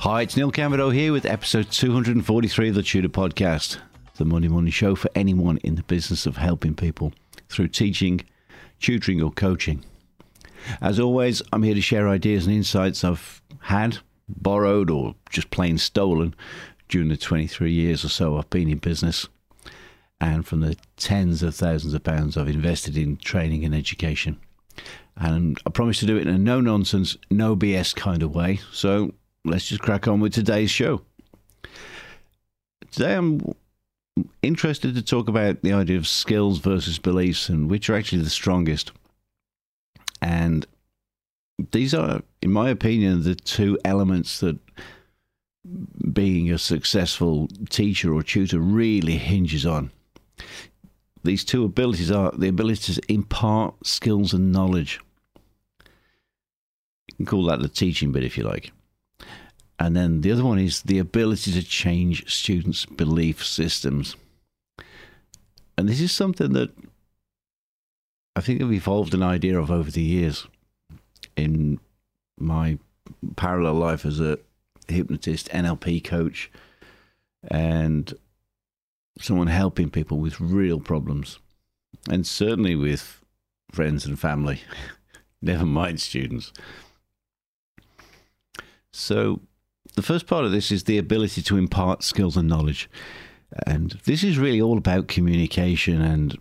Hi, it's Neil Cowmeadow here with episode 243 of the Tutor Podcast, the Money Money Show for anyone in the business of helping people through teaching, tutoring, or coaching. As always, I'm here to share ideas and insights I've had, borrowed, or just plain stolen during the 23 years or so I've been in business, and from the tens of thousands of pounds I've invested in training and education. And I promise to do it in a no nonsense, no BS kind of way. So let's just crack on with today's show. Today I'm interested to talk about the idea of skills versus beliefs and which are actually the strongest. And these are, in my opinion, the two elements that being a successful teacher or tutor really hinges on. These two abilities are the ability to impart skills and knowledge. You can call that the teaching bit if you like. And then the other one is the ability to change students' belief systems. And this is something that I think I've evolved an idea of over the years in my parallel life as a hypnotist, NLP coach, and someone helping people with real problems. And certainly with friends and family, never mind students. So, the first part of this is the ability to impart skills and knowledge. And this is really all about communication and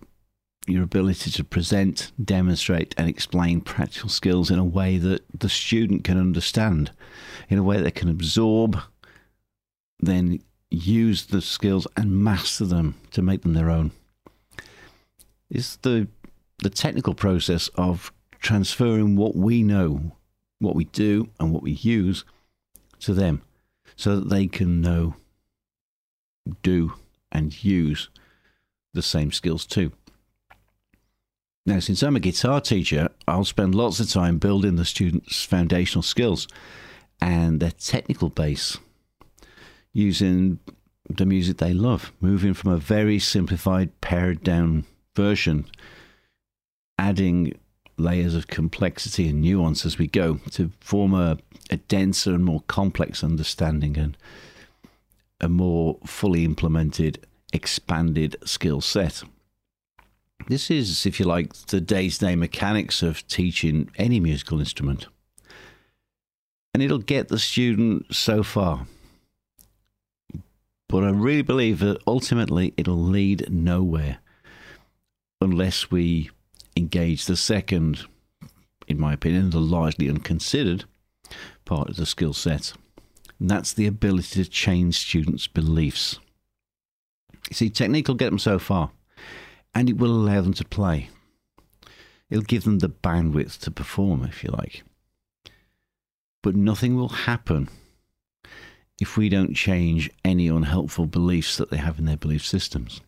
your ability to present, demonstrate, and explain practical skills in a way that the student can understand, in a way that can absorb, then use the skills and master them to make them their own. It's the the technical process of transferring what we know, what we do, and what we use to them so that they can know, do, and use the same skills too. Now, since I'm a guitar teacher, I'll spend lots of time building the students' foundational skills and their technical base using the music they love, moving from a very simplified, pared down version, adding layers of complexity and nuance as we go to form a, a denser and more complex understanding and a more fully implemented, expanded skill set. This is, if you like, the day to day mechanics of teaching any musical instrument. And it'll get the student so far. But I really believe that ultimately it'll lead nowhere unless we engage the second, in my opinion, the largely unconsidered part of the skill set. And that's the ability to change students' beliefs. You see, technique will get them so far, and it will allow them to play. It'll give them the bandwidth to perform, if you like. But nothing will happen if we don't change any unhelpful beliefs that they have in their belief systems.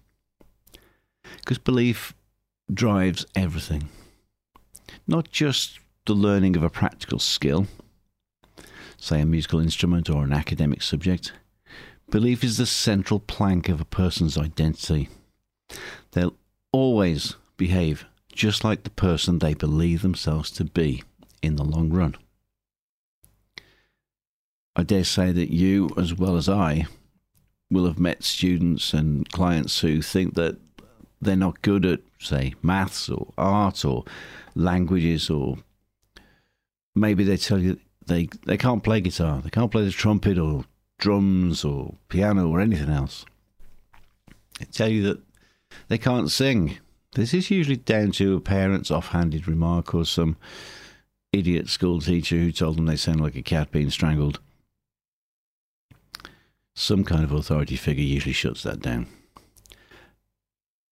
Because belief drives everything. Not just the learning of a practical skill, say a musical instrument or an academic subject. Belief is the central plank of a person's identity. They'll always behave just like the person they believe themselves to be in the long run. I dare say that you, as well as I, will have met students and clients who think that they're not good at, say, maths or art or languages, or maybe they tell you they, they can't play guitar, they can't play the trumpet or drums or piano or anything else. They tell you that they can't sing. This is usually down to a parent's offhanded remark or some idiot school teacher who told them they sound like a cat being strangled. Some kind of authority figure usually shuts that down.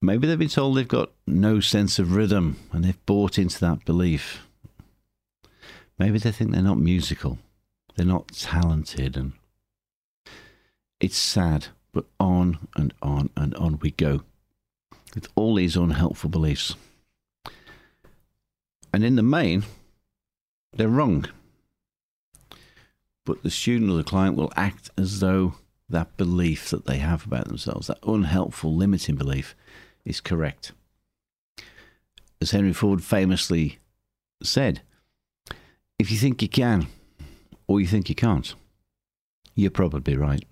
Maybe they've been told they've got no sense of rhythm and they've bought into that belief. Maybe they think they're not musical, they're not talented, and it's sad, But on and on and on we go with all these unhelpful beliefs. And in the main, they're wrong. But the student or the client will act as though that belief that they have about themselves, that unhelpful, limiting belief, is correct. As Henry Ford famously said, if you think you can or you think you can't, you're probably right.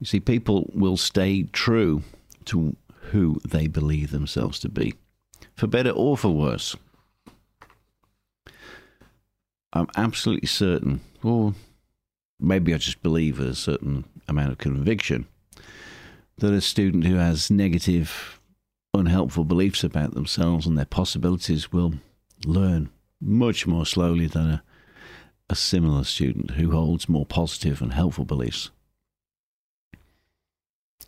You see, people will stay true to who they believe themselves to be, for better or for worse. I'm absolutely certain, or maybe I just believe with a certain amount of conviction, that a student who has negative, unhelpful beliefs about themselves and their possibilities will learn much more slowly than a, a similar student who holds more positive and helpful beliefs.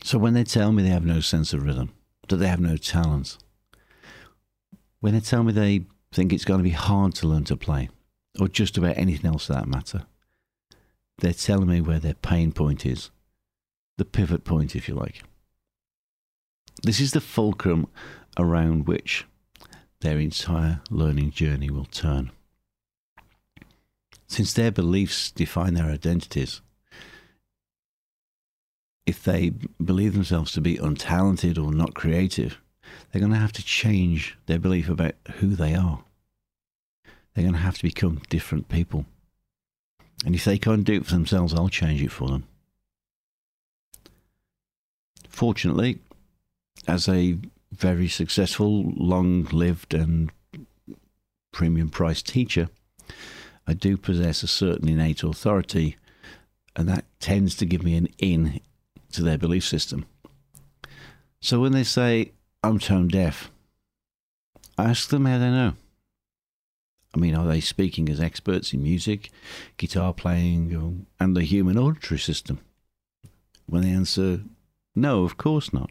So when they tell me they have no sense of rhythm, that they have no talent, when they tell me they think it's going to be hard to learn to play, or just about anything else for that matter, they're telling me where their pain point is, the pivot point, if you like. This is the fulcrum around which their entire learning journey will turn. Since their beliefs define their identities, if they believe themselves to be untalented or not creative, they're going to have to change their belief about who they are. They're going to have to become different people. And if they can't do it for themselves, I'll change it for them. Fortunately, as a very successful, long lived, and premium priced teacher, I do possess a certain innate authority, and that tends to give me an in to their belief system. So when they say, I'm tone deaf, I ask them how they know. I mean, are they speaking as experts in music, guitar playing, and the human auditory system? When they answer, no, of course not,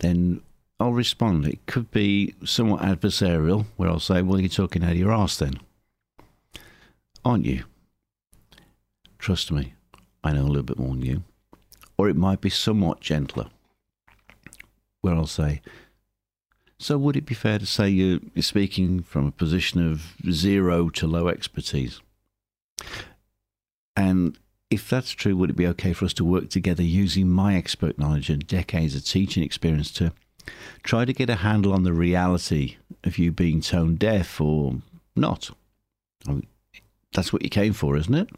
then I'll respond. It could be somewhat adversarial, where I'll say, well, you're talking out of your arse then. Aren't you? Trust me, I know a little bit more than you. Or it might be somewhat gentler, where I'll say, So would it be fair to say you're, you're speaking from a position of zero to low expertise? And if that's true, would it be okay for us to work together using my expert knowledge and decades of teaching experience to try to get a handle on the reality of you being tone deaf or not? I mean, that's what you came for, isn't it?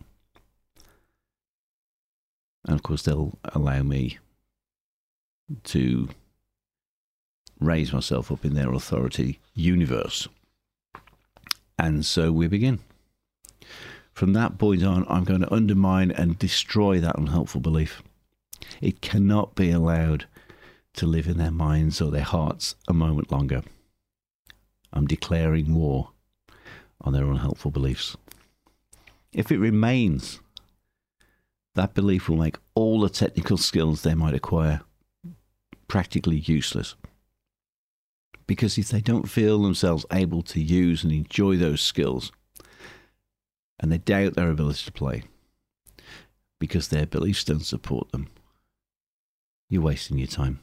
And of course, they'll allow me to raise myself up in their authority universe. And so we begin. From that point on, I'm going to undermine and destroy that unhelpful belief. It cannot be allowed to live in their minds or their hearts a moment longer. I'm declaring war on their unhelpful beliefs. If it remains that belief will make all the technical skills they might acquire practically useless. Because if they don't feel themselves able to use and enjoy those skills, and they doubt their ability to play because their beliefs don't support them, you're wasting your time.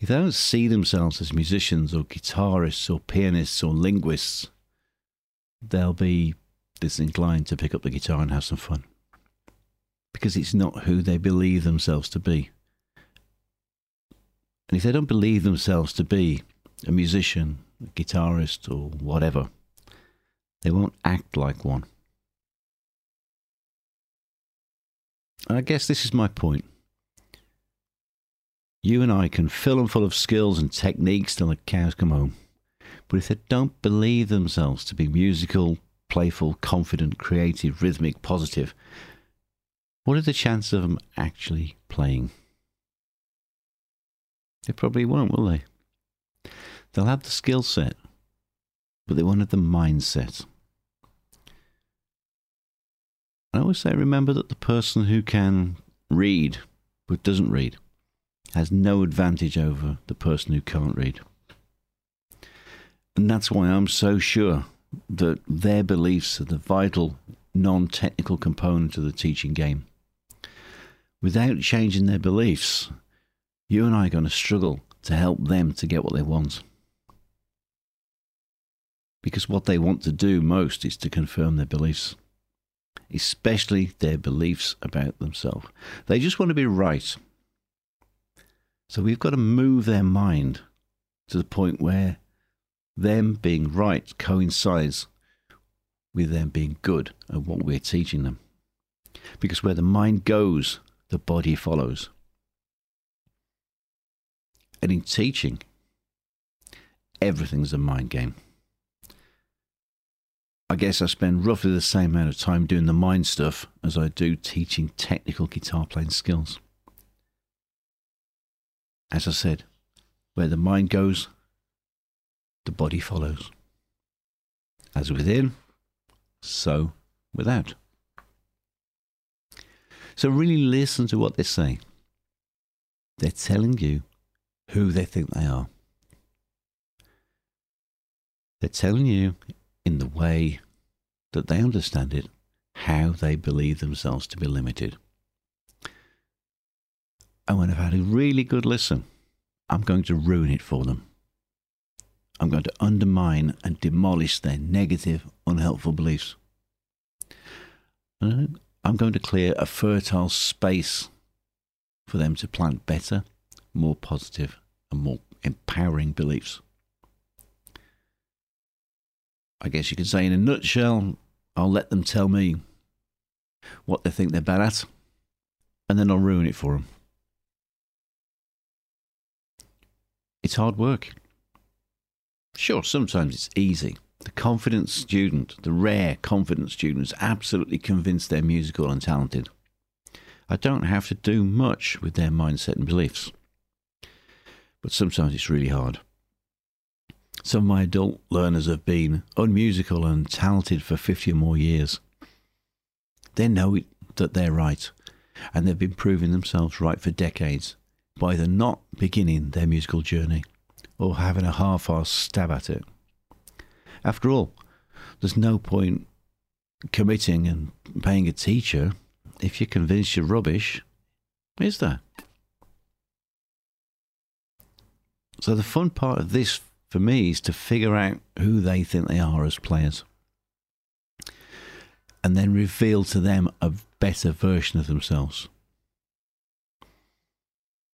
If they don't see themselves as musicians or guitarists or pianists or linguists, they'll be disinclined to pick up the guitar and have some fun because it's not who they believe themselves to be. And if they don't believe themselves to be a musician, a guitarist, or whatever, they won't act like one. And I guess this is my point. You and I can fill them full of skills and techniques till the cows come home. But if they don't believe themselves to be musical, playful, confident, creative, rhythmic, positive, what are the chances of them actually playing? They probably won't, will they? They'll have the skill set, but they won't have the mindset. I always say remember that the person who can read but doesn't read has no advantage over the person who can't read. And that's why I'm so sure that their beliefs are the vital non technical component of the teaching game. Without changing their beliefs, you and I are going to struggle to help them to get what they want. Because what they want to do most is to confirm their beliefs, especially their beliefs about themselves. They just want to be right. So we've got to move their mind to the point where them being right coincides with them being good at what we're teaching them. Because where the mind goes, the body follows. And in teaching, everything's a mind game. I guess I spend roughly the same amount of time doing the mind stuff as I do teaching technical guitar playing skills. As I said, where the mind goes, the body follows. As within, so without. So really listen to what they say. They're telling you who they think they are. They're telling you in the way that they understand it how they believe themselves to be limited. Oh, and when I've had a really good listen, I'm going to ruin it for them. I'm going to undermine and demolish their negative, unhelpful beliefs. And I'm going to clear a fertile space for them to plant better, more positive, and more empowering beliefs. I guess you could say, in a nutshell, I'll let them tell me what they think they're bad at, and then I'll ruin it for them. It's hard work. Sure, sometimes it's easy. The confident student, the rare confident student, is absolutely convinced they're musical and talented. I don't have to do much with their mindset and beliefs. But sometimes it's really hard. Some of my adult learners have been unmusical and talented for 50 or more years. They know it, that they're right, and they've been proving themselves right for decades by either not beginning their musical journey or having a half assed stab at it. After all, there's no point committing and paying a teacher if you're convinced you're rubbish, is there? So the fun part of this for me is to figure out who they think they are as players and then reveal to them a better version of themselves.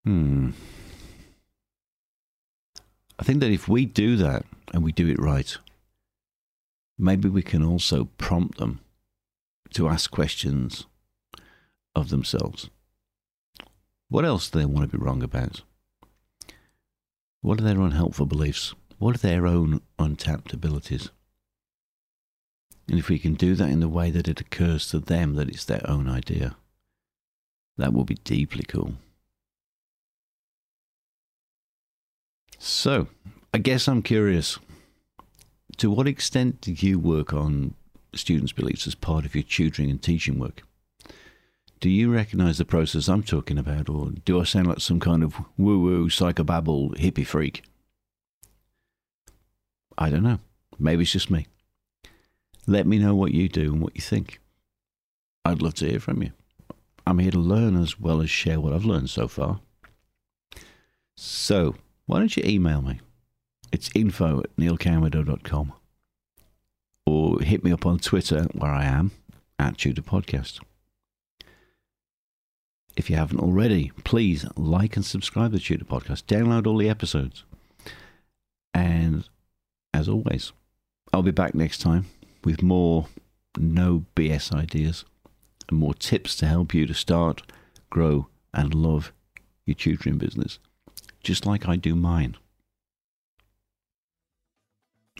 Hmm. I think that if we do that and we do it right, maybe we can also prompt them to ask questions of themselves. What else do they want to be wrong about? What are their unhelpful beliefs? What are their own untapped abilities? And if we can do that in the way that it occurs to them that it's their own idea, that will be deeply cool. So, I guess I'm curious. To what extent do you work on students' beliefs as part of your tutoring and teaching work? Do you recognize the process I'm talking about, or do I sound like some kind of woo woo, psychobabble, hippie freak? I don't know. Maybe it's just me. Let me know what you do and what you think. I'd love to hear from you. I'm here to learn as well as share what I've learned so far. So, why don't you email me? It's info at neilcowmeadow.com or hit me up on Twitter where I am at Tutor Podcast. If you haven't already, please like and subscribe to the Tutor Podcast. Download all the episodes. And as always, I'll be back next time with more no BS ideas and more tips to help you to start, grow, and love your tutoring business just like I do mine.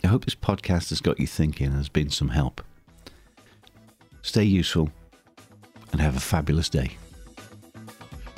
I hope this podcast has got you thinking and has been some help. Stay useful and have a fabulous day.